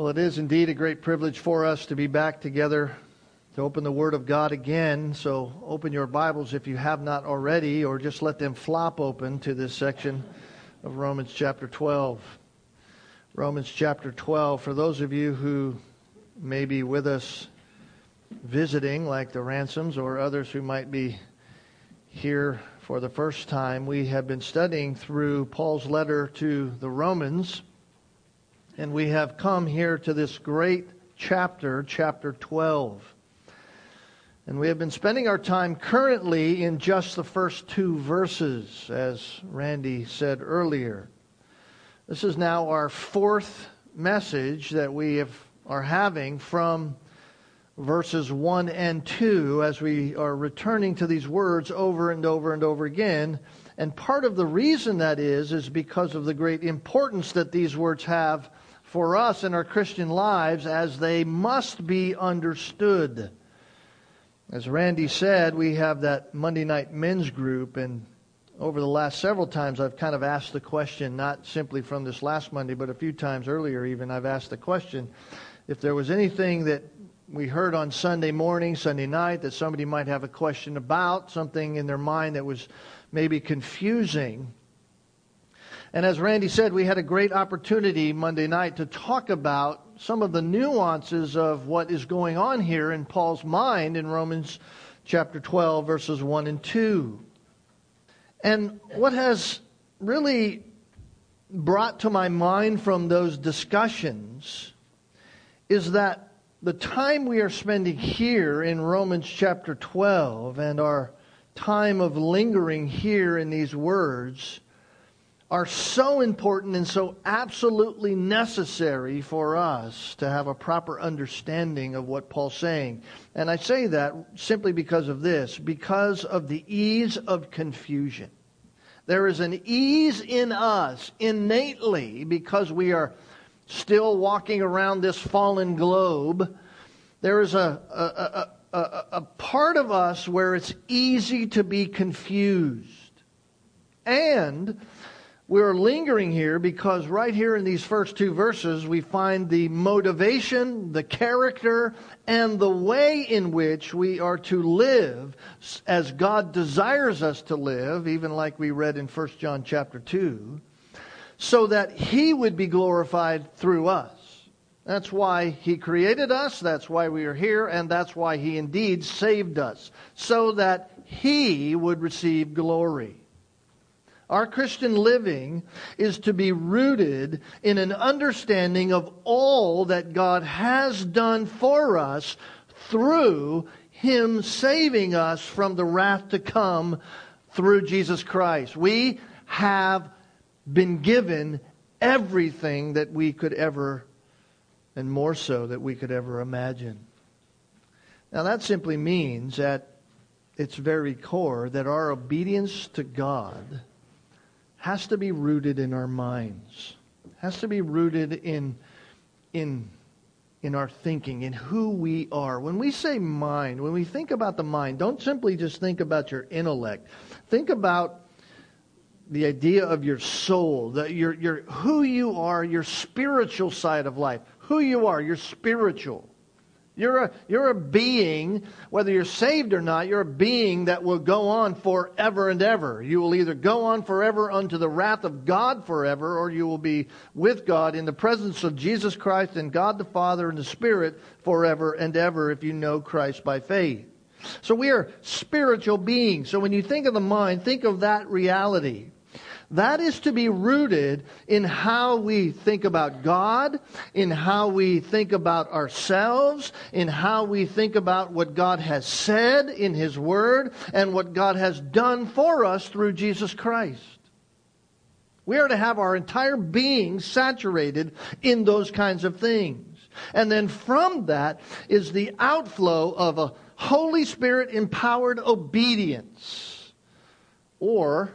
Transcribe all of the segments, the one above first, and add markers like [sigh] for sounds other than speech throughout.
Well, it is indeed a great privilege for us to be back together to open the Word of God again. So open your Bibles if you have not already, or just let them flop open to this section of Romans chapter 12. Romans chapter 12. For those of you who may be with us visiting, like the Ransoms, or others who might be here for the first time, we have been studying through Paul's letter to the Romans. And we have come here to this great chapter, chapter 12. And we have been spending our time currently in just the first two verses, as Randy said earlier. This is now our fourth message that we have, are having from verses 1 and 2 as we are returning to these words over and over and over again. And part of the reason that is, is because of the great importance that these words have for us in our Christian lives as they must be understood. As Randy said, we have that Monday night men's group, and over the last several times I've kind of asked the question, not simply from this last Monday, but a few times earlier even, I've asked the question if there was anything that we heard on Sunday morning, Sunday night, that somebody might have a question about, something in their mind that was maybe confusing. And as Randy said, we had a great opportunity Monday night to talk about some of the nuances of what is going on here in Paul's mind in Romans chapter 12, verses 1 and 2. And what has really brought to my mind from those discussions is that the time we are spending here in Romans chapter 12 and our time of lingering here in these words are so important and so absolutely necessary for us to have a proper understanding of what Paul's saying. And I say that simply because of this, because of the ease of confusion. There is an ease in us innately because we are still walking around this fallen globe. There is a, a, a, a, part of us where it's easy to be confused. And we're lingering here because right here in these first two verses, we find the motivation, the character, and the way in which we are to live as God desires us to live, even like we read in 1 John chapter 2, so that He would be glorified through us. That's why He created us, that's why we are here, and that's why He indeed saved us, so that He would receive glory. Our Christian living is to be rooted in an understanding of all that God has done for us through Him saving us from the wrath to come through Jesus Christ. We have been given everything that we could ever, and more so, that we could ever imagine. Now, that simply means at its very core that our obedience to God has to be rooted in our minds, has to be rooted in, in, in our thinking, in who we are. When we say mind, when we think about the mind, don't simply just think about your intellect. Think about the idea of your soul, the, your, your, who you are, your spiritual side of life, who you are, your spiritual. You're a, you're a being, whether you're saved or not, you're a being that will go on forever and ever. You will either go on forever unto the wrath of God forever, or you will be with God in the presence of Jesus Christ and God the Father and the Spirit forever and ever if you know Christ by faith. So we are spiritual beings. So when you think of the mind, think of that reality. That is to be rooted in how we think about God, in how we think about ourselves, in how we think about what God has said in His Word, and what God has done for us through Jesus Christ. We are to have our entire being saturated in those kinds of things. And then from that is the outflow of a Holy Spirit empowered obedience. Or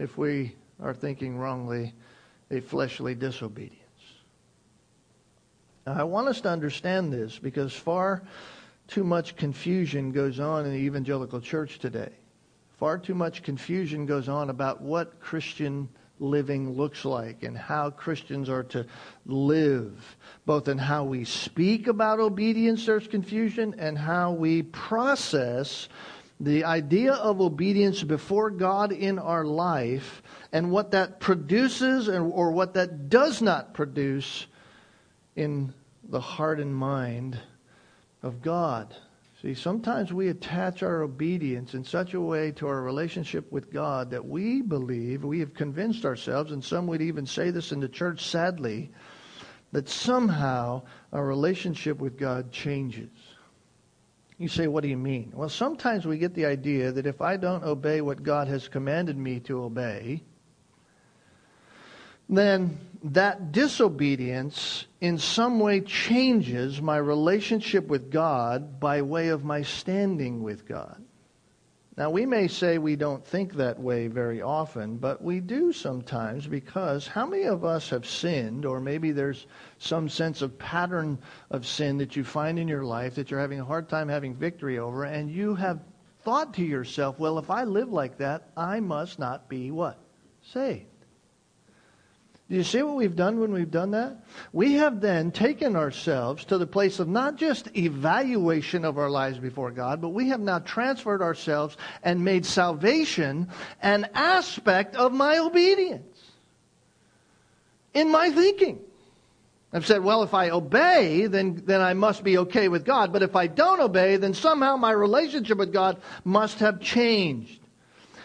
if we are thinking wrongly, a fleshly disobedience. Now, I want us to understand this because far too much confusion goes on in the evangelical church today. Far too much confusion goes on about what Christian living looks like and how Christians are to live. Both in how we speak about obedience, there's confusion, and how we process the idea of obedience before God in our life and what that produces or what that does not produce in the heart and mind of God. See, sometimes we attach our obedience in such a way to our relationship with God that we believe, we have convinced ourselves, and some would even say this in the church sadly, that somehow our relationship with God changes. You say, what do you mean? Well, sometimes we get the idea that if I don't obey what God has commanded me to obey, then that disobedience in some way changes my relationship with God by way of my standing with God. Now, we may say we don't think that way very often, but we do sometimes because how many of us have sinned, or maybe there's some sense of pattern of sin that you find in your life that you're having a hard time having victory over, and you have thought to yourself, well, if I live like that, I must not be what? Saved. Do you see what we've done when we've done that? We have then taken ourselves to the place of not just evaluation of our lives before God, but we have now transferred ourselves and made salvation an aspect of my obedience in my thinking. I've said, well, if I obey, then, then I must be okay with God. But if I don't obey, then somehow my relationship with God must have changed.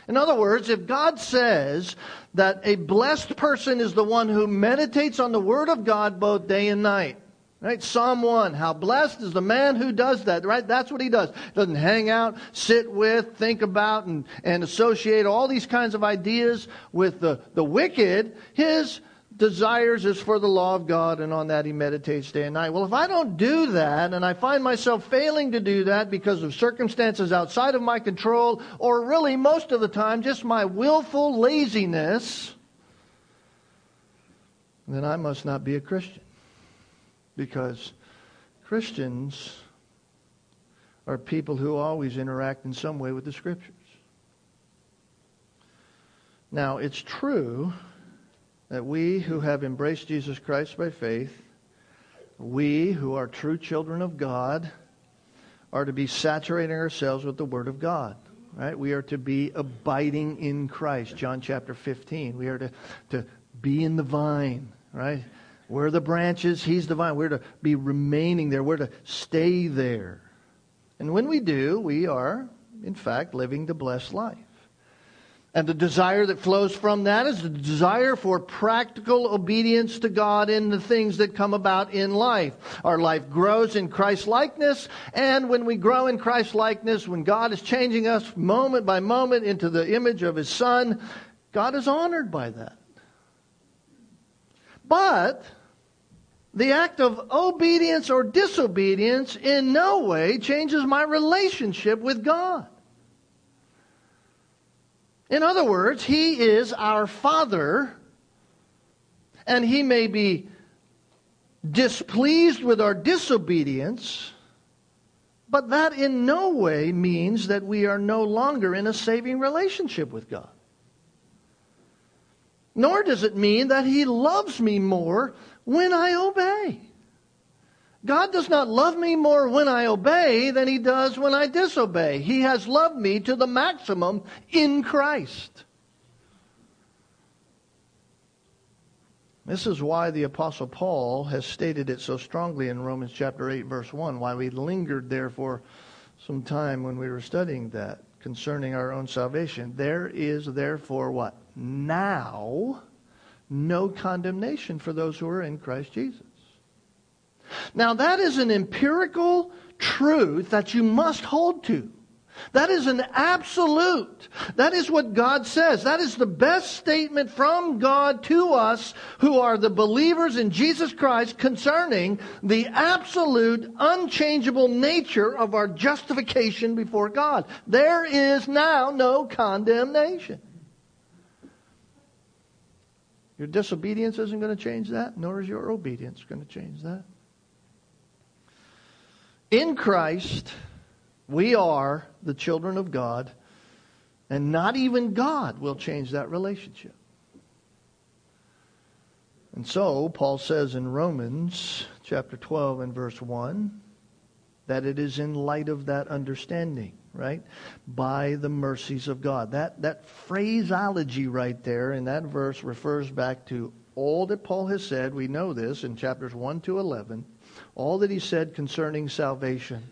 In other words, if God says that a blessed person is the one who meditates on the Word of God both day and night, Right? Psalm 1. How blessed is the man who does that, right? That's what he does. Doesn't hang out, sit with, think about, and, and associate all these kinds of ideas with the, the wicked. His desires is for the law of God, and on that he meditates day and night. Well, if I don't do that, and I find myself failing to do that because of circumstances outside of my control, or really most of the time just my willful laziness, then I must not be a Christian. Because Christians are people who always interact in some way with the Scriptures. Now, it's true that we who have embraced Jesus Christ by faith, we who are true children of God, are to be saturating ourselves with the Word of God. Right? We are to be abiding in Christ. John chapter 15. We are to, to be in the vine, right? We're the branches, He's the vine. We're to be remaining there. We're to stay there. And when we do, we are, in fact, living the blessed life. And the desire that flows from that is the desire for practical obedience to God in the things that come about in life. Our life grows in Christ likeness, and when we grow in Christ likeness, when God is changing us moment by moment into the image of His Son, God is honored by that. But the act of obedience or disobedience in no way changes my relationship with God. In other words, He is our Father, and He may be displeased with our disobedience, but that in no way means that we are no longer in a saving relationship with God. Nor does it mean that He loves me more when I obey. God does not love me more when I obey than he does when I disobey. He has loved me to the maximum in Christ. This is why the Apostle Paul has stated it so strongly in Romans chapter 8, verse 1, why we lingered there for some time when we were studying that concerning our own salvation. There is therefore what? Now no condemnation for those who are in Christ Jesus. Now, that is an empirical truth that you must hold to. That is an absolute. That is what God says. That is the best statement from God to us who are the believers in Jesus Christ concerning the absolute, unchangeable nature of our justification before God. There is now no condemnation. Your disobedience isn't going to change that, nor is your obedience going to change that. In Christ, we are the children of God, and not even God will change that relationship. And so, Paul says in Romans chapter 12 and verse 1 that it is in light of that understanding, right? By the mercies of God. That, that phraseology right there in that verse refers back to all that Paul has said. We know this in chapters 1 to 11. All that he said concerning salvation.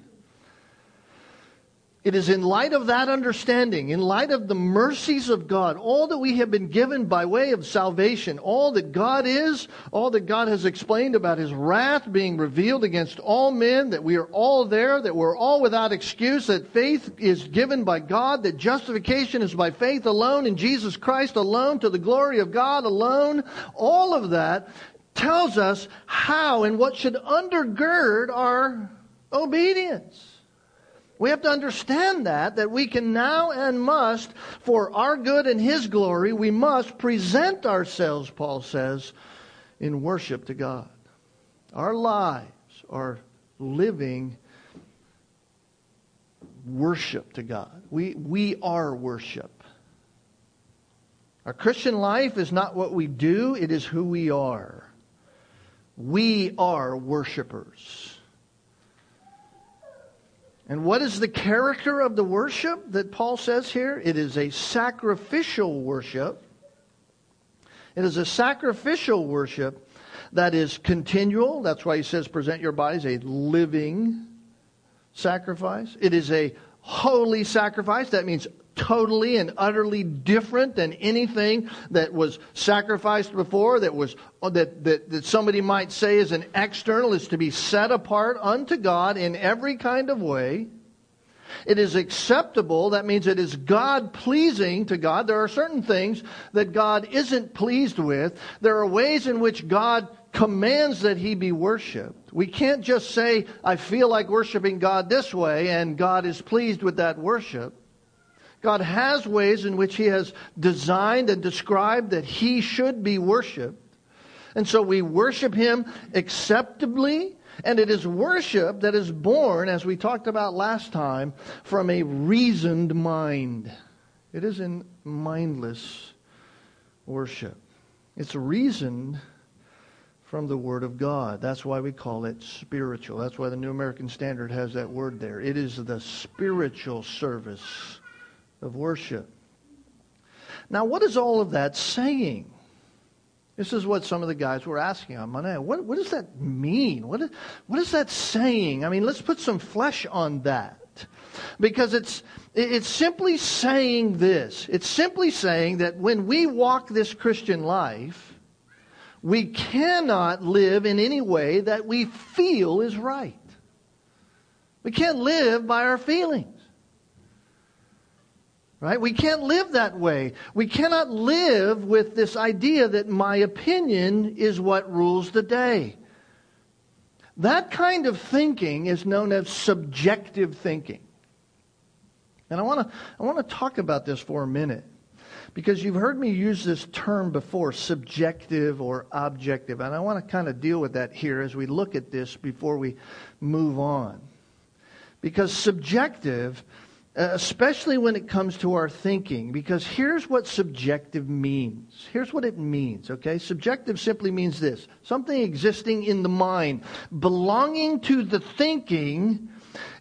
It is in light of that understanding, in light of the mercies of God, all that we have been given by way of salvation, all that God is, all that God has explained about his wrath being revealed against all men, that we are all there, that we're all without excuse, that faith is given by God, that justification is by faith alone in Jesus Christ alone, to the glory of God alone. All of that tells us how and what should undergird our obedience. We have to understand that, that we can now and must, for our good and His glory, we must present ourselves, Paul says, in worship to God. Our lives are living worship to God. We, we are worship. Our Christian life is not what we do, it is who we are. We are worshipers. And what is the character of the worship that Paul says here? It is a sacrificial worship. It is a sacrificial worship that is continual. That's why he says, present your bodies a living sacrifice. It is a holy sacrifice. That means totally and utterly different than anything that was sacrificed before, that was that, that, that somebody might say is an external, is to be set apart unto God in every kind of way. It is acceptable. That means it is God pleasing to God. There are certain things that God isn't pleased with. There are ways in which God commands that he be worshiped. We can't just say, I feel like worshiping God this way, and God is pleased with that worship. God has ways in which He has designed and described that He should be worshiped. And so we worship Him acceptably, and it is worship that is born, as we talked about last time, from a reasoned mind. It isn't mindless worship. It's reasoned from the Word of God. That's why we call it spiritual. That's why the New American Standard has that word there. It is the spiritual service of worship. Now, what is all of that saying? This is what some of the guys were asking on Monday. What, what does that mean? What is, what is that saying? I mean, let's put some flesh on that. Because it's, it's simply saying this. It's simply saying that when we walk this Christian life, we cannot live in any way that we feel is right. We can't live by our feelings. Right? We can't live that way. We cannot live with this idea that my opinion is what rules the day. That kind of thinking is known as subjective thinking. And I want to I want to talk about this for a minute because you've heard me use this term before, subjective or objective, and I want to kind of deal with that here as we look at this before we move on. Because subjective Uh, especially when it comes to our thinking, because here's what subjective means. Here's what it means, okay? Subjective simply means this something existing in the mind, belonging to the thinking.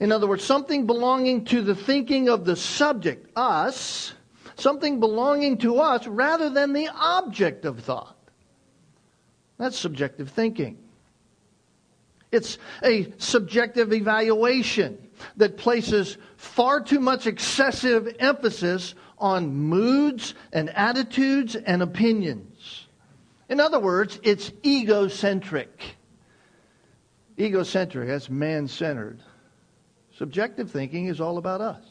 In other words, something belonging to the thinking of the subject, us, something belonging to us rather than the object of thought. That's subjective thinking. It's a subjective evaluation that places far too much excessive emphasis on moods and attitudes and opinions. In other words, it's egocentric. Egocentric, that's man centered. Subjective thinking is all about us.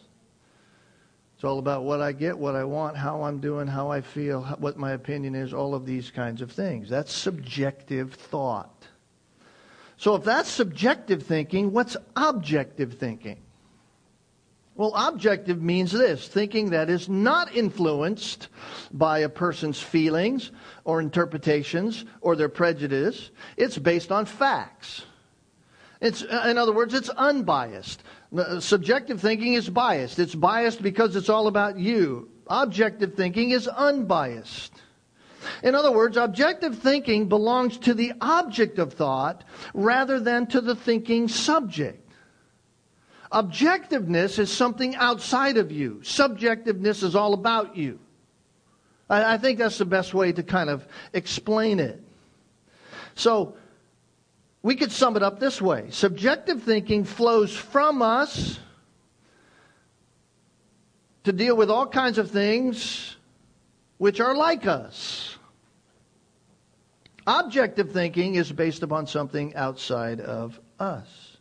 It's all about what I get, what I want, how I'm doing, how I feel, what my opinion is, all of these kinds of things. That's subjective thought. So if that's subjective thinking, what's objective thinking? Well, objective means this thinking that is not influenced by a person's feelings or interpretations or their prejudice. It's based on facts. It's, uh, in other words, it's unbiased. Uh, subjective thinking is biased. It's biased because it's all about you. Objective thinking is unbiased. In other words, objective thinking belongs to the object of thought rather than to the thinking subject. Objectiveness is something outside of you. Subjectiveness is all about you. I, I think that's the best way to kind of explain it. So, we could sum it up this way subjective thinking flows from us to deal with all kinds of things which are like us. Objective thinking is based upon something outside of us.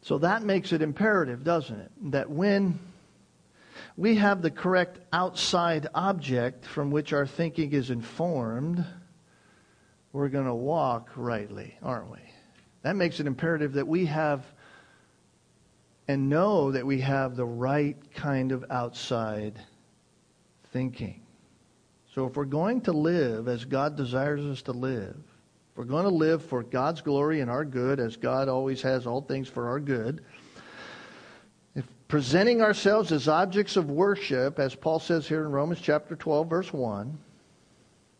So that makes it imperative, doesn't it? That when we have the correct outside object from which our thinking is informed, we're going to walk rightly, aren't we? That makes it imperative that we have and know that we have the right kind of outside thinking. So if we're going to live as God desires us to live, if we're going to live for God's glory and our good, as God always has all things for our good, if presenting ourselves as objects of worship, as Paul says here in Romans chapter 12, verse 1,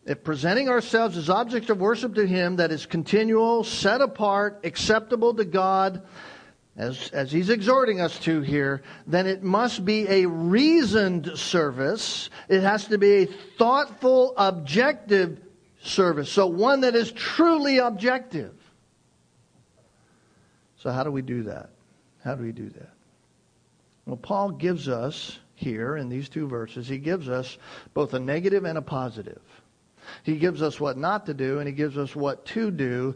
if presenting ourselves as objects of worship to Him that is continual, set apart, acceptable to God, as, as he's exhorting us to here, then it must be a reasoned service. It has to be a thoughtful, objective service. So one that is truly objective. So how do we do that? How do we do that? Well, Paul gives us here in these two verses, he gives us both a negative and a positive. He gives us what not to do, and he gives us what to do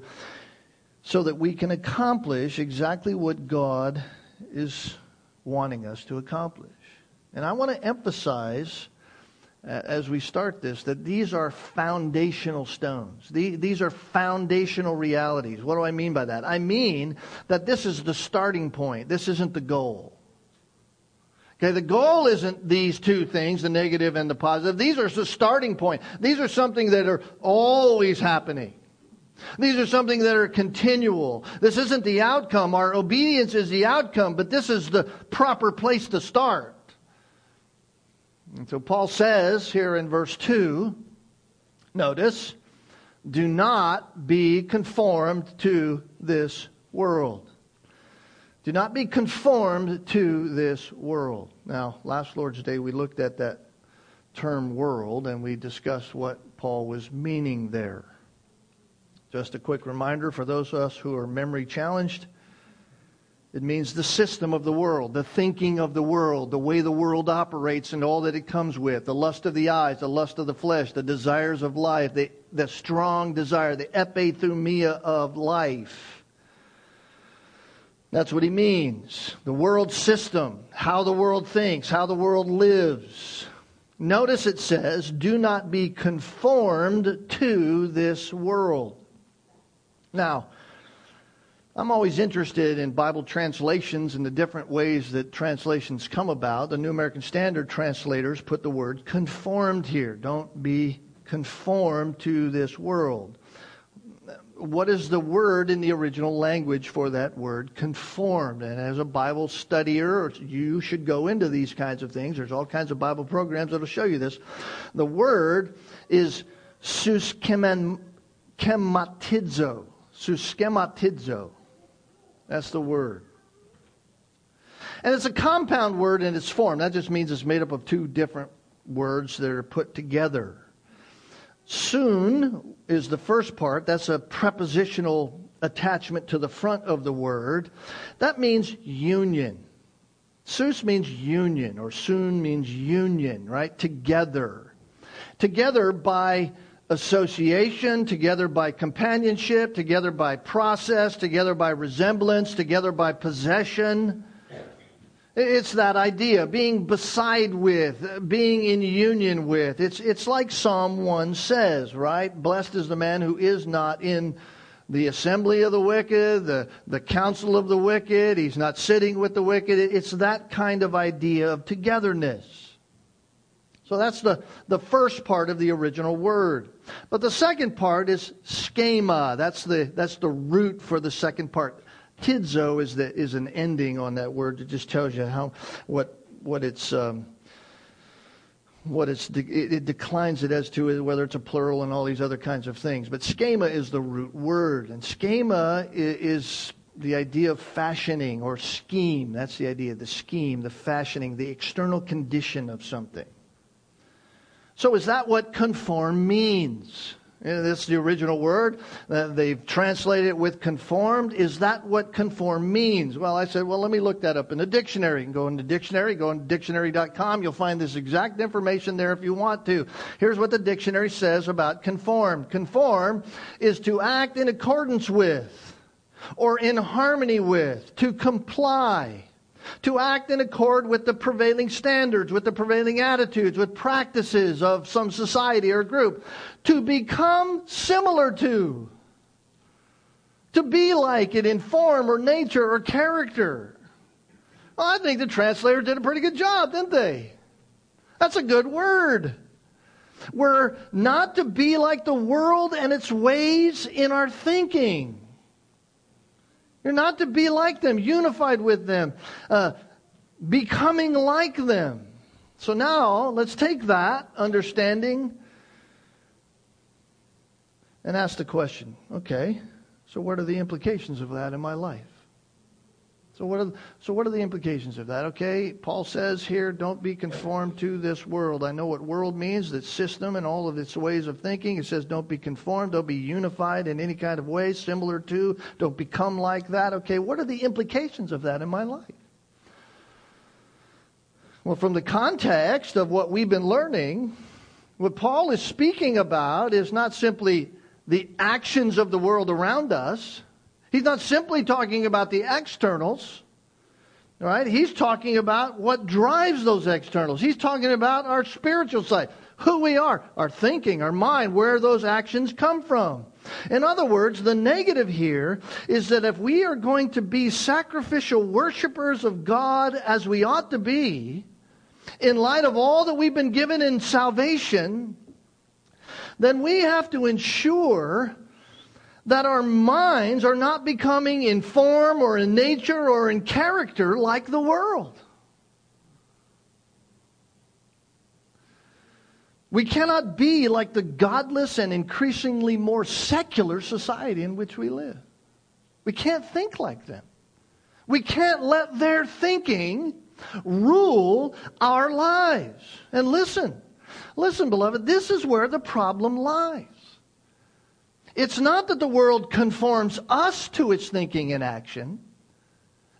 so that we can accomplish exactly what God is wanting us to accomplish. And I want to emphasize as we start this that these are foundational stones. These are foundational realities. What do I mean by that? I mean that this is the starting point, this isn't the goal. Okay, the goal isn't these two things, the negative and the positive. These are the starting point. These are something that are always happening. These are something that are continual. This isn't the outcome. Our obedience is the outcome, but this is the proper place to start. And so Paul says here in verse 2, notice, do not be conformed to this world. Do not be conformed to this world. Now, last Lord's Day, we looked at that term world and we discussed what Paul was meaning there. Just a quick reminder for those of us who are memory challenged it means the system of the world, the thinking of the world, the way the world operates and all that it comes with the lust of the eyes, the lust of the flesh, the desires of life, the, the strong desire, the epithumia of life. That's what he means. The world system, how the world thinks, how the world lives. Notice it says, do not be conformed to this world. Now, I'm always interested in Bible translations and the different ways that translations come about. The New American Standard translators put the word conformed here. Don't be conformed to this world. What is the word in the original language for that word conformed? And as a bible studier you should go into these kinds of things. There's all kinds of bible programs that'll show you this. The word is suschematizo suschematizo that's the word and it's a compound word in its form that just means it's made up of two different words that are put together Soon is the first part. That's a prepositional attachment to the front of the word. That means union. Sus means union, or soon means union, right? Together. Together by association, together by companionship, together by process, together by resemblance, together by possession. It's that idea, being beside with, being in union with. It's, it's like Psalm 1 says, right? Blessed is the man who is not in the assembly of the wicked, the, the council of the wicked. He's not sitting with the wicked. It's that kind of idea of togetherness. So that's the, the first part of the original word. But the second part is schema. That's the, that's the root for the second part. Tidzo is, the, is an ending on that word. It just tells you how what, what its um, what it's it declines it as to whether it's a plural and all these other kinds of things. But schema is the root word, and schema is the idea of fashioning or scheme. That's the idea, the scheme, the fashioning, the external condition of something. So is that what conform means? This is the original word. Uh, they've translated it with conformed. Is that what conform means? Well, I said, well, let me look that up in the dictionary. You can go into dictionary, go into dictionary.com. You'll find this exact information there if you want to. Here's what the dictionary says about conform. Conform is to act in accordance with or in harmony with, to comply to act in accord with the prevailing standards, with the prevailing attitudes, with practices of some society or group, to become similar to, to be like it in form or nature or character. Well, I think the translator did a pretty good job, didn't they? That's a good word. We're not to be like the world and its ways in our thinking. You're not to be like them, unified with them, uh, becoming like them. So now let's take that understanding and ask the question okay, so what are the implications of that in my life? So what, are, so what are the implications of that? Okay, Paul says here, don't be conformed to this world. I know what world means, that system and all of its ways of thinking. It says don't be conformed, don't be unified in any kind of way, similar to, don't become like that. Okay, what are the implications of that in my life? Well, from the context of what we've been learning, what Paul is speaking about is not simply the actions of the world around us, He's not simply talking about the externals, right? He's talking about what drives those externals. He's talking about our spiritual side, who we are, our thinking, our mind, where those actions come from. In other words, the negative here is that if we are going to be sacrificial worshipers of God as we ought to be, in light of all that we've been given in salvation, then we have to ensure that our minds are not becoming in form or in nature or in character like the world. We cannot be like the godless and increasingly more secular society in which we live. We can't think like them. We can't let their thinking rule our lives. And listen, listen, beloved, this is where the problem lies. It's not that the world conforms us to its thinking and action.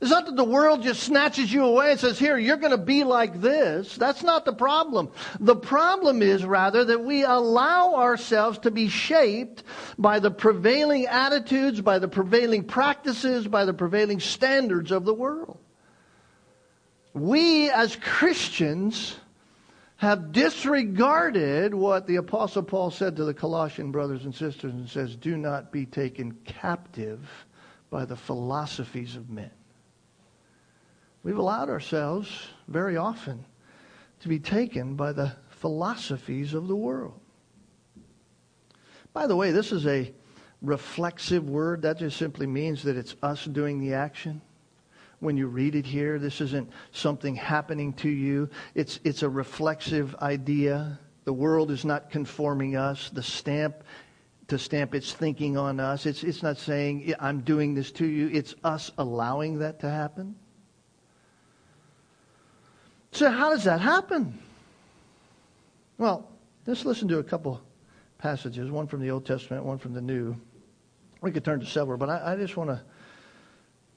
It's not that the world just snatches you away and says, Here, you're going to be like this. That's not the problem. The problem is, rather, that we allow ourselves to be shaped by the prevailing attitudes, by the prevailing practices, by the prevailing standards of the world. We, as Christians, have disregarded what the Apostle Paul said to the Colossian brothers and sisters and says, Do not be taken captive by the philosophies of men. We've allowed ourselves very often to be taken by the philosophies of the world. By the way, this is a reflexive word. That just simply means that it's us doing the action when you read it here. This isn't something happening to you, it's, it's a reflexive idea. The world is not conforming us. The stamp to stamp its thinking on us. It's, it's not saying, I'm doing this to you. It's us allowing that to happen. So, how does that happen? Well, let's listen to a couple passages one from the Old Testament, one from the New. We could turn to several, but I, I just want to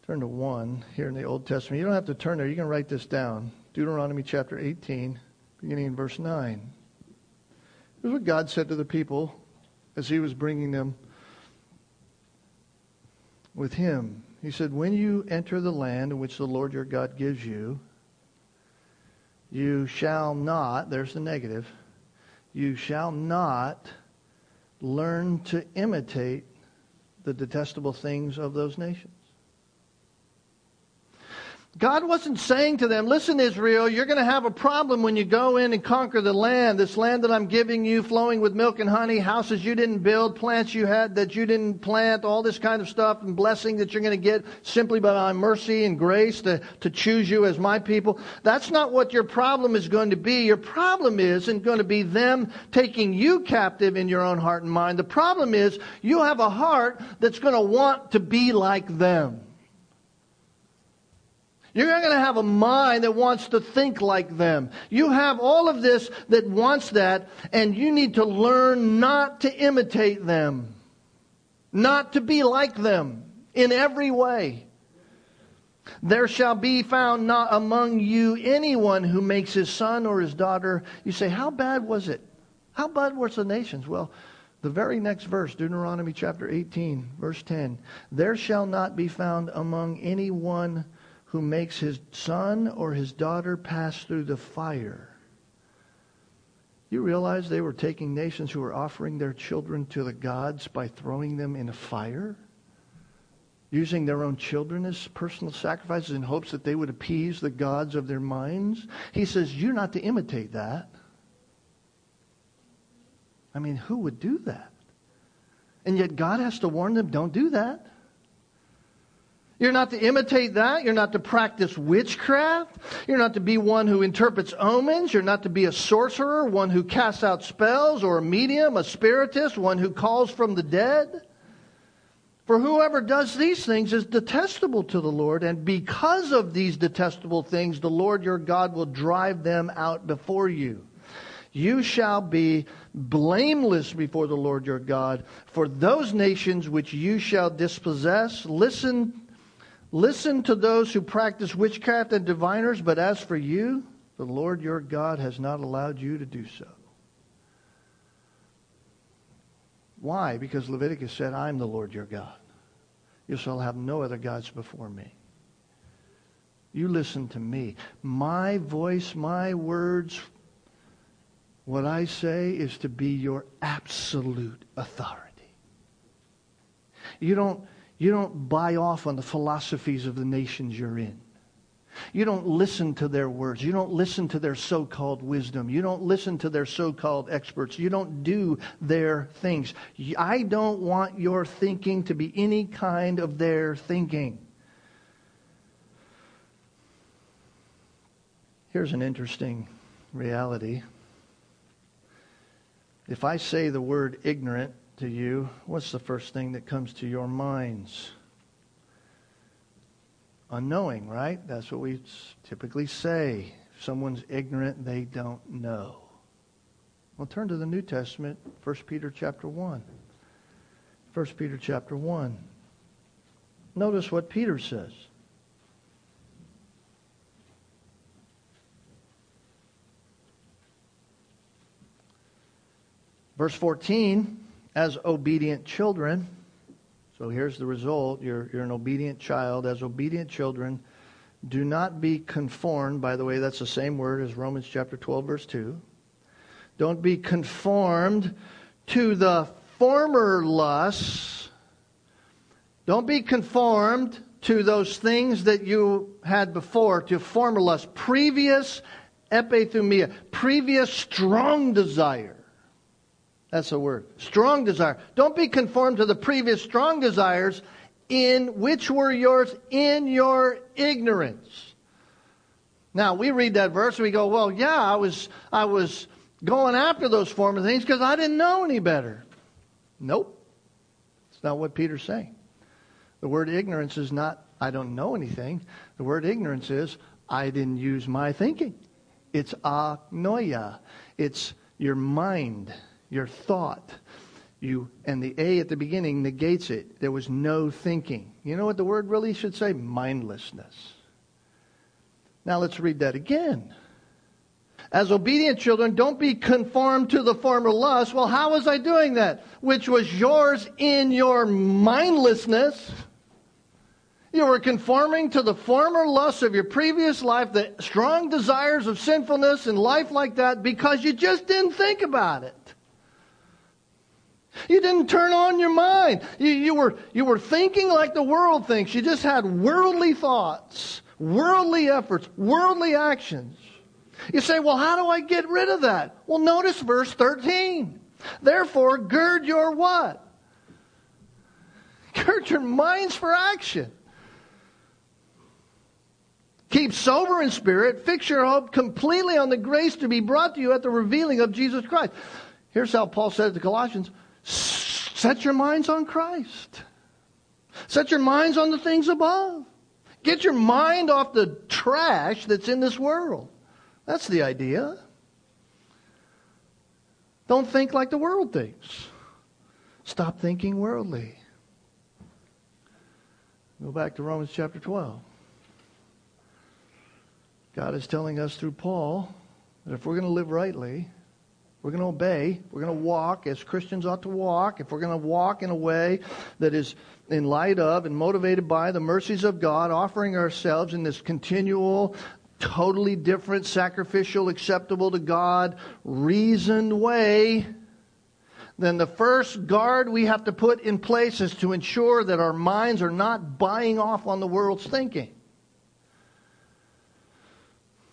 Turn to 1 here in the Old Testament. You don't have to turn there. You can write this down. Deuteronomy chapter 18, beginning in verse 9. Here's what God said to the people as he was bringing them with him. He said, When you enter the land in which the Lord your God gives you, you shall not, there's the negative, you shall not learn to imitate the detestable things of those nations. God wasn't saying to them, listen, Israel, you're going to have a problem when you go in and conquer the land, this land that I'm giving you, flowing with milk and honey, houses you didn't build, plants you had that you didn't plant, all this kind of stuff, and blessing that you're going to get simply by my mercy and grace to, to choose you as my people. That's not what your problem is going to be. Your problem isn't going to be them taking you captive in your own heart and mind. The problem is you have a heart that's going to want to be like them. You're not going to have a mind that wants to think like them. You have all of this that wants that, and you need to learn not to imitate them, not to be like them in every way. There shall be found not among you anyone who makes his son or his daughter. You say, How bad was it? How bad was the nations? Well, the very next verse, Deuteronomy chapter 18, verse 10. There shall not be found among anyone who makes his son or his daughter pass through the fire. You realize they were taking nations who were offering their children to the gods by throwing them in a fire? Using their own children as personal sacrifices in hopes that they would appease the gods of their minds? He says, You're not to imitate that. I mean, who would do that? And yet God has to warn them, Don't do that. You're not to imitate that. You're not to practice witchcraft. You're not to be one who interprets omens. You're not to be a sorcerer, one who casts out spells, or a medium, a spiritist, one who calls from the dead. For whoever does these things is detestable to the Lord, and because of these detestable things, the Lord your God will drive them out before you. You shall be blameless before the Lord your God. For those nations which you shall dispossess, listen Listen to those who practice witchcraft and diviners, but as for you, the Lord your God has not allowed you to do so. Why? Because Leviticus said, I'm the Lord your God. You shall have no other gods before me. You listen to me. My voice, my words, what I say is to be your absolute authority. You don't you don't buy off on the philosophies of the nations you're in. You don't listen to their words. You don't listen to their so called wisdom. You don't listen to their so called experts. You don't do their things. I don't want your thinking to be any kind of their thinking. Here's an interesting reality. If I say the word ignorant, to you, what's the first thing that comes to your minds? Unknowing, right? That's what we typically say. If someone's ignorant, they don't know. Well, turn to the New Testament, 1 Peter chapter 1. 1 Peter chapter 1. Notice what Peter says. Verse 14 as obedient children. So here's the result you're, you're an obedient child. As obedient children, do not be conformed. By the way, that's the same word as Romans chapter 12, verse 2. Don't be conformed to the former lusts. Don't be conformed to those things that you had before, to former lusts, previous epithumia, previous strong desire. That's the word. Strong desire. Don't be conformed to the previous strong desires in which were yours in your ignorance. Now we read that verse and we go, well, yeah, I was I was going after those former things because I didn't know any better. Nope. It's not what Peter's saying. The word ignorance is not I don't know anything. The word ignorance is I didn't use my thinking. It's agnoia. It's your mind your thought. You and the A at the beginning negates it. There was no thinking. You know what the word really should say? Mindlessness. Now let's read that again. As obedient children, don't be conformed to the former lust. Well, how was I doing that? Which was yours in your mindlessness. You were conforming to the former lusts of your previous life, the strong desires of sinfulness and life like that, because you just didn't think about it. You didn't turn on your mind. You, you, were, you were thinking like the world thinks. You just had worldly thoughts. worldly efforts, worldly actions. You say, well, how do I get rid of that? Well, notice verse 13. Therefore, gird your what? [laughs] Gird your minds for action. Keep sober in spirit. Fix your hope completely on the grace to be brought to you at the revealing of Jesus Christ. Here's how Paul said to Colossians Set your minds on Christ. Set your minds on the things above. Get your mind off the trash that's in this world. That's the idea. Don't think like the world thinks. Stop thinking worldly. Go back to Romans chapter 12. God is telling us through Paul that if we're going to live rightly, we're going to obey, we're going to walk as Christians ought to walk, if we're going to walk in a way that is in light of and motivated by the mercies of God, offering ourselves in this continual, totally different, sacrificial, acceptable to God, reasoned way, then the first guard we have to put in place is to ensure that our minds are not buying off on the world's thinking.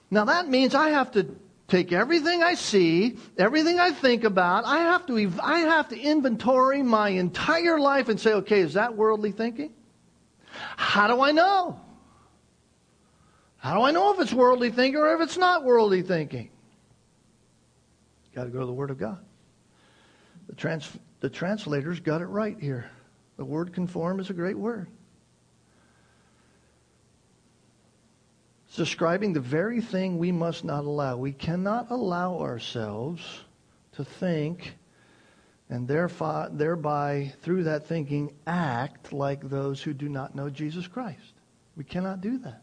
Now that means I have to take everything I see, everything I think about, I have to I have to inventory my entire life and say, okay, is that worldly thinking? How do I know? How do I know if it's worldly thinking or if it's not worldly thinking? Got to go to the Word of God. The, trans, the translators got it right here. The word conform is a great word. Describing the very thing we must not allow. We cannot allow ourselves to think and thereby, thereby, through that thinking, act like those who do not know Jesus Christ. We cannot do that.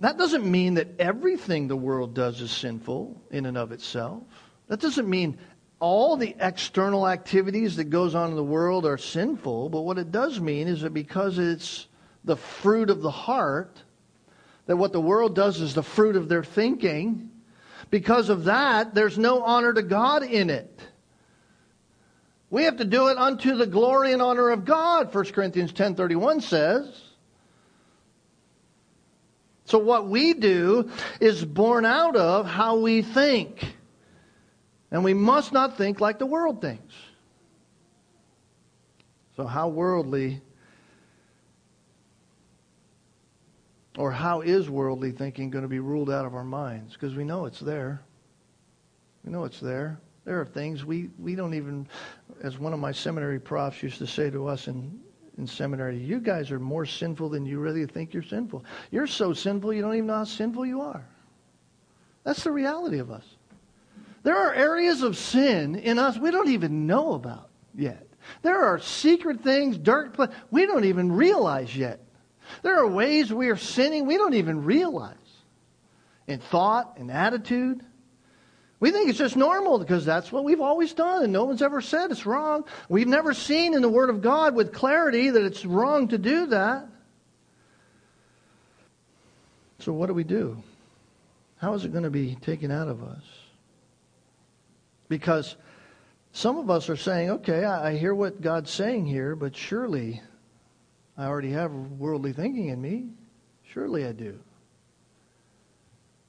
That doesn't mean that everything the world does is sinful in and of itself. That doesn't mean all the external activities that goes on in the world are sinful, but what it does mean is that because it's the fruit of the heart, that what the world does is the fruit of their thinking, because of that, there's no honor to God in it. We have to do it unto the glory and honor of God, 1 Corinthians 10:31 says. So what we do is born out of how we think. And we must not think like the world thinks. So how worldly or how is worldly thinking going to be ruled out of our minds? Because we know it's there. We know it's there. There are things we, we don't even, as one of my seminary profs used to say to us in in seminary, you guys are more sinful than you really think you're sinful. You're so sinful you don't even know how sinful you are. That's the reality of us. There are areas of sin in us we don't even know about yet. There are secret things, dark places we don't even realize yet. There are ways we are sinning we don't even realize in thought and attitude. We think it's just normal because that's what we've always done, and no one's ever said it's wrong. We've never seen in the Word of God with clarity that it's wrong to do that. So, what do we do? How is it going to be taken out of us? Because some of us are saying, okay, I hear what God's saying here, but surely I already have worldly thinking in me. Surely I do.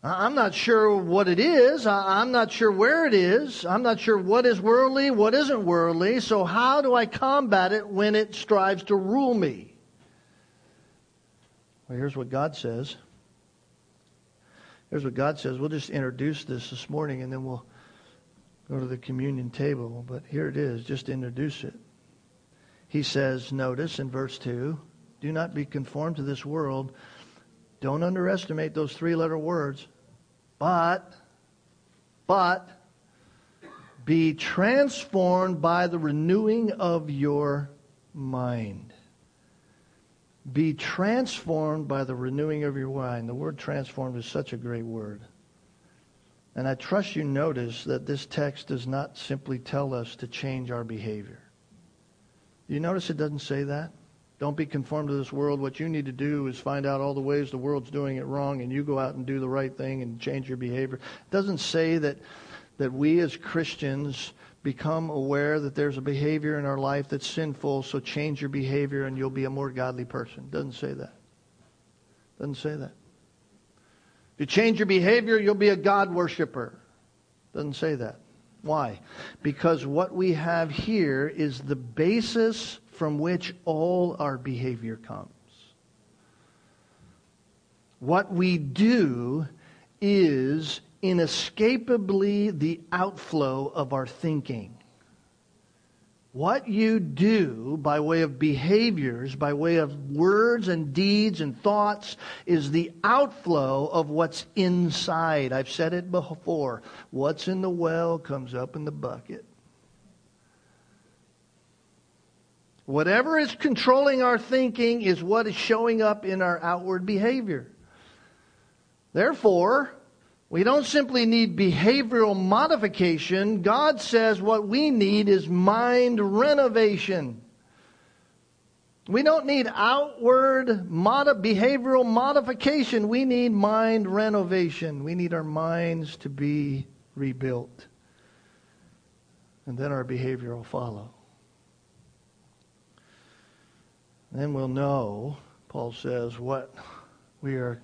I'm not sure what it is. I'm not sure where it is. I'm not sure what is worldly, what isn't worldly. So, how do I combat it when it strives to rule me? Well, here's what God says. Here's what God says. We'll just introduce this this morning and then we'll go to the communion table. But here it is. Just introduce it. He says, notice in verse 2 do not be conformed to this world don't underestimate those three letter words. But, but, be transformed by the renewing of your mind. Be transformed by the renewing of your mind. The word transformed is such a great word. And I trust you notice that this text does not simply tell us to change our behavior. You notice it doesn't say that? Don't be conformed to this world. What you need to do is find out all the ways the world's doing it wrong and you go out and do the right thing and change your behavior. It doesn't say that that we as Christians become aware that there's a behavior in our life that's sinful, so change your behavior and you'll be a more godly person. Doesn't say that. Doesn't say that. If you change your behavior, you'll be a God worshiper. Doesn't say that. Why? Because what we have here is the basis from which all our behavior comes. What we do is inescapably the outflow of our thinking. What you do by way of behaviors, by way of words and deeds and thoughts, is the outflow of what's inside. I've said it before. What's in the well comes up in the bucket. Whatever is controlling our thinking is what is showing up in our outward behavior. Therefore, we don't simply need behavioral modification. God says what we need is mind renovation. We don't need outward mod- behavioral modification. We need mind renovation. We need our minds to be rebuilt. And then our behavior will follow. Then we'll know, Paul says, what we are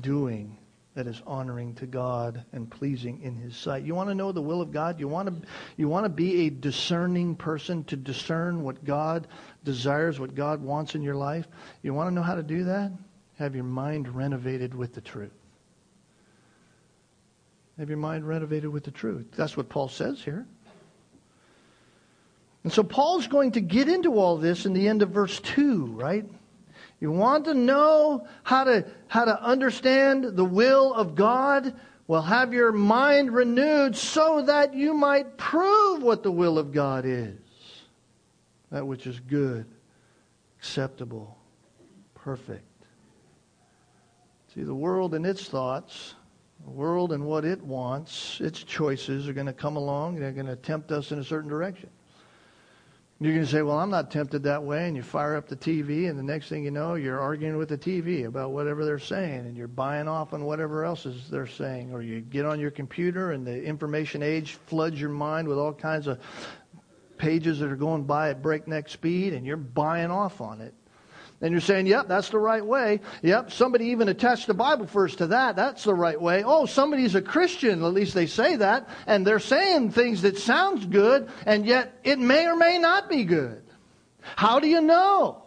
doing that is honoring to God and pleasing in His sight. You want to know the will of God? You want to, you want to be a discerning person to discern what God desires, what God wants in your life? You want to know how to do that? Have your mind renovated with the truth. Have your mind renovated with the truth. That's what Paul says here. And so Paul's going to get into all this in the end of verse 2, right? You want to know how to, how to understand the will of God? Well, have your mind renewed so that you might prove what the will of God is. That which is good, acceptable, perfect. See, the world and its thoughts, the world and what it wants, its choices are going to come along. They're going to tempt us in a certain direction. You're going to say, Well, I'm not tempted that way. And you fire up the TV, and the next thing you know, you're arguing with the TV about whatever they're saying, and you're buying off on whatever else is they're saying. Or you get on your computer, and the information age floods your mind with all kinds of pages that are going by at breakneck speed, and you're buying off on it. And you're saying, yep, that's the right way. Yep, somebody even attached the Bible verse to that. That's the right way. Oh, somebody's a Christian. At least they say that. And they're saying things that sounds good, and yet it may or may not be good. How do you know?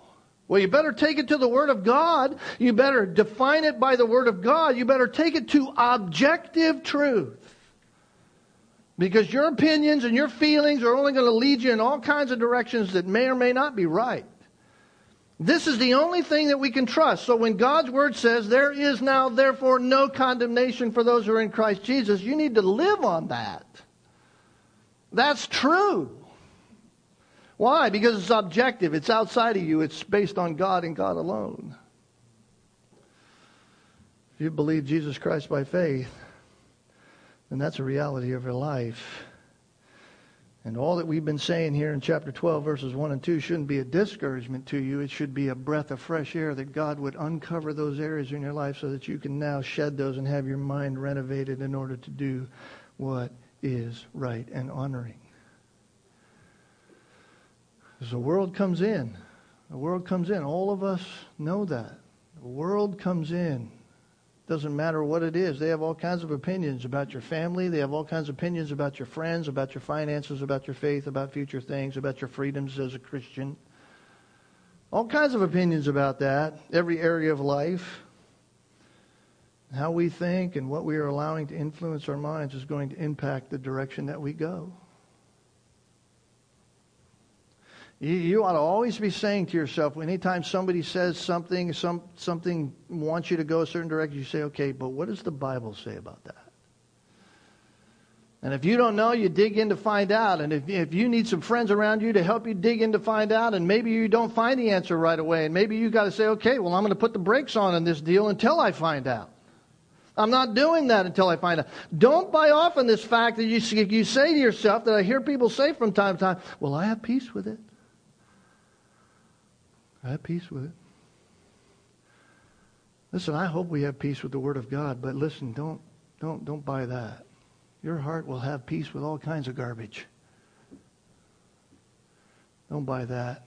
Well, you better take it to the Word of God. You better define it by the Word of God. You better take it to objective truth. Because your opinions and your feelings are only going to lead you in all kinds of directions that may or may not be right. This is the only thing that we can trust. So when God's word says, there is now therefore no condemnation for those who are in Christ Jesus, you need to live on that. That's true. Why? Because it's objective. It's outside of you. It's based on God and God alone. If you believe Jesus Christ by faith, then that's a reality of your life. And all that we've been saying here in chapter 12, verses 1 and 2, shouldn't be a discouragement to you. It should be a breath of fresh air that God would uncover those areas in your life so that you can now shed those and have your mind renovated in order to do what is right and honoring. As the world comes in, the world comes in. All of us know that. The world comes in doesn't matter what it is. They have all kinds of opinions about your family. They have all kinds of opinions about your friends, about your finances, about your faith, about future things, about your freedoms as a Christian. All kinds of opinions about that, every area of life. How we think and what we are allowing to influence our minds is going to impact the direction that we go. You, you ought to always be saying to yourself, anytime somebody says something, some, something wants you to go a certain direction, you say, okay, but what does the Bible say about that? And if you don't know, you dig in to find out. And if, if you need some friends around you to help you dig in to find out, and maybe you don't find the answer right away, and maybe you got to say, okay, well, I'm going to put the brakes on in this deal until I find out. I'm not doing that until I find out. Don't buy off on this fact that you, you say to yourself that I hear people say from time to time, well, I have peace with it. I have peace with it. Listen, I hope we have peace with the Word of God, but listen, don't, don't, don't buy that. your heart will have peace with all kinds of garbage. Don't buy that.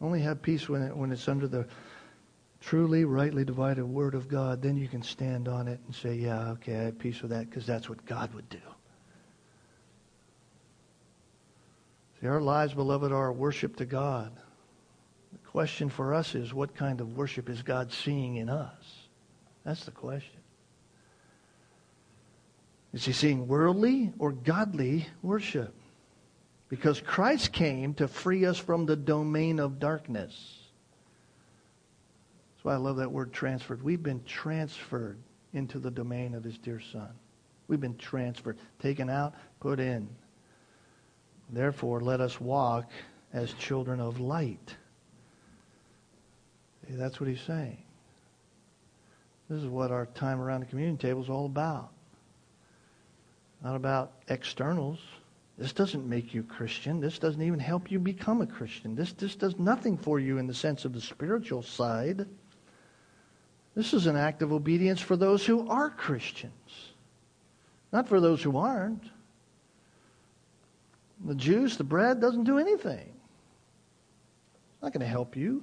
Only have peace when, it, when it's under the truly, rightly divided Word of God. Then you can stand on it and say, yeah, okay, I have peace with that because that's what God would do. See, our lives, beloved, are worship to God. Question for us is, what kind of worship is God seeing in us? That's the question. Is he seeing worldly or godly worship? Because Christ came to free us from the domain of darkness. That's why I love that word transferred. We've been transferred into the domain of his dear Son. We've been transferred, taken out, put in. Therefore, let us walk as children of light. That's what he's saying. This is what our time around the communion table is all about. Not about externals. This doesn't make you Christian. This doesn't even help you become a Christian. This, this does nothing for you in the sense of the spiritual side. This is an act of obedience for those who are Christians, not for those who aren't. The juice, the bread, doesn't do anything. It's not going to help you.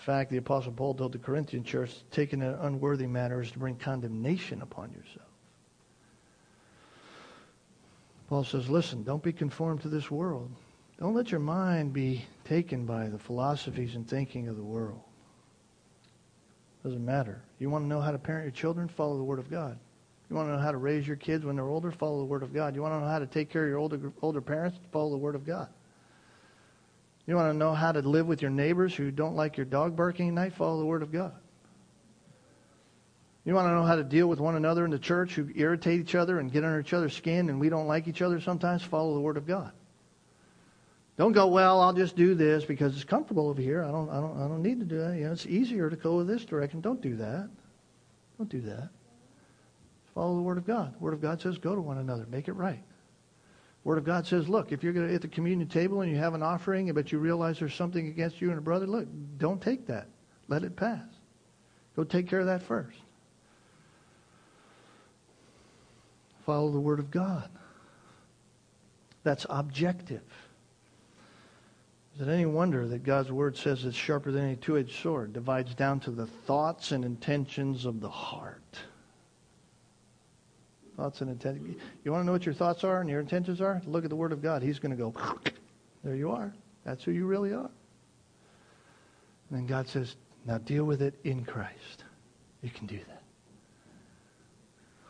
In fact, the Apostle Paul told the Corinthian church, taking an unworthy manner is to bring condemnation upon yourself. Paul says, listen, don't be conformed to this world. Don't let your mind be taken by the philosophies and thinking of the world. Doesn't matter. You want to know how to parent your children? Follow the Word of God. You want to know how to raise your kids when they're older? Follow the Word of God. You want to know how to take care of your older, older parents? Follow the Word of God. You want to know how to live with your neighbors who don't like your dog barking at night? Follow the Word of God. You want to know how to deal with one another in the church who irritate each other and get under each other's skin and we don't like each other sometimes? Follow the Word of God. Don't go, well, I'll just do this because it's comfortable over here. I don't, I don't, I don't need to do that. You know, it's easier to go with this direction. Don't do that. Don't do that. Follow the Word of God. The Word of God says, go to one another. Make it right. Word of God says, look, if you're going to at the communion table and you have an offering, but you realize there's something against you and a brother, look, don't take that. Let it pass. Go take care of that first. follow the Word of God. That's objective. Is it any wonder that God's Word says it's sharper than any two edged sword, divides down to the thoughts and intentions of the heart? Thoughts and intentions. You want to know what your thoughts are and your intentions are? Look at the Word of God. He's going to go, [laughs] there you are. That's who you really are. And then God says, now deal with it in Christ. You can do that.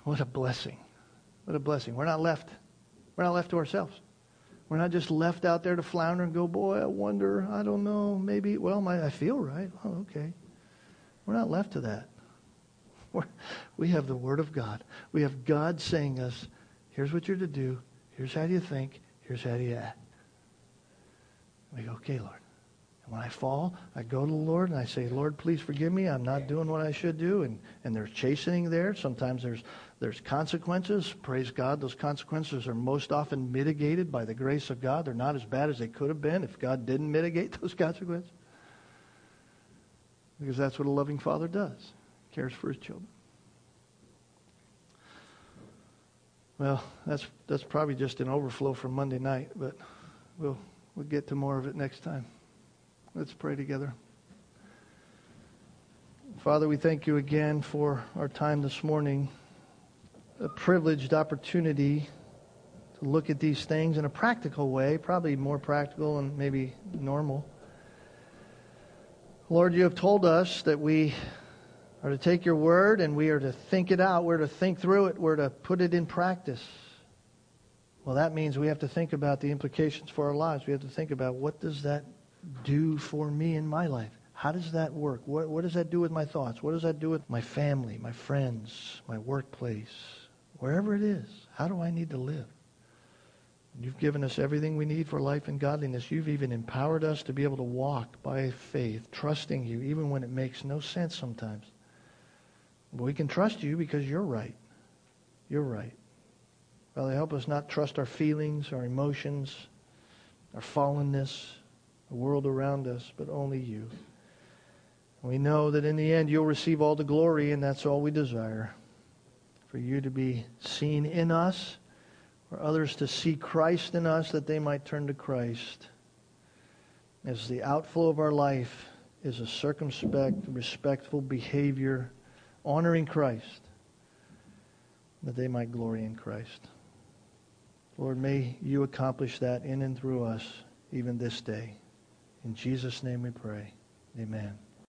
What a blessing. What a blessing. We're not left. We're not left to ourselves. We're not just left out there to flounder and go, boy, I wonder, I don't know, maybe, well, my, I feel right. Oh, okay. We're not left to that. [laughs] We have the Word of God. We have God saying us, here's what you're to do. Here's how you think. Here's how you act. We go, okay, Lord. And when I fall, I go to the Lord and I say, Lord, please forgive me. I'm not doing what I should do. And, and there's chastening there. Sometimes there's there's consequences. Praise God. Those consequences are most often mitigated by the grace of God. They're not as bad as they could have been if God didn't mitigate [laughs] those consequences. Because that's what a loving father does. Cares for his children. Well, that's that's probably just an overflow from Monday night, but we'll we'll get to more of it next time. Let's pray together. Father, we thank you again for our time this morning a privileged opportunity to look at these things in a practical way, probably more practical and maybe normal. Lord, you have told us that we are to take your word and we are to think it out. We're to think through it. We're to put it in practice. Well, that means we have to think about the implications for our lives. We have to think about what does that do for me in my life? How does that work? What, what does that do with my thoughts? What does that do with my family, my friends, my workplace? wherever it is, how do I need to live? You've given us everything we need for life and godliness. You've even empowered us to be able to walk by faith, trusting you, even when it makes no sense sometimes. But we can trust you because you're right. You're right. Father, help us not trust our feelings, our emotions, our fallenness, the world around us, but only you. We know that in the end you'll receive all the glory, and that's all we desire. for you to be seen in us, for others to see Christ in us that they might turn to Christ. As the outflow of our life is a circumspect, respectful behavior, honoring Christ, that they might glory in Christ. Lord, may you accomplish that in and through us even this day. In Jesus' name we pray. Amen.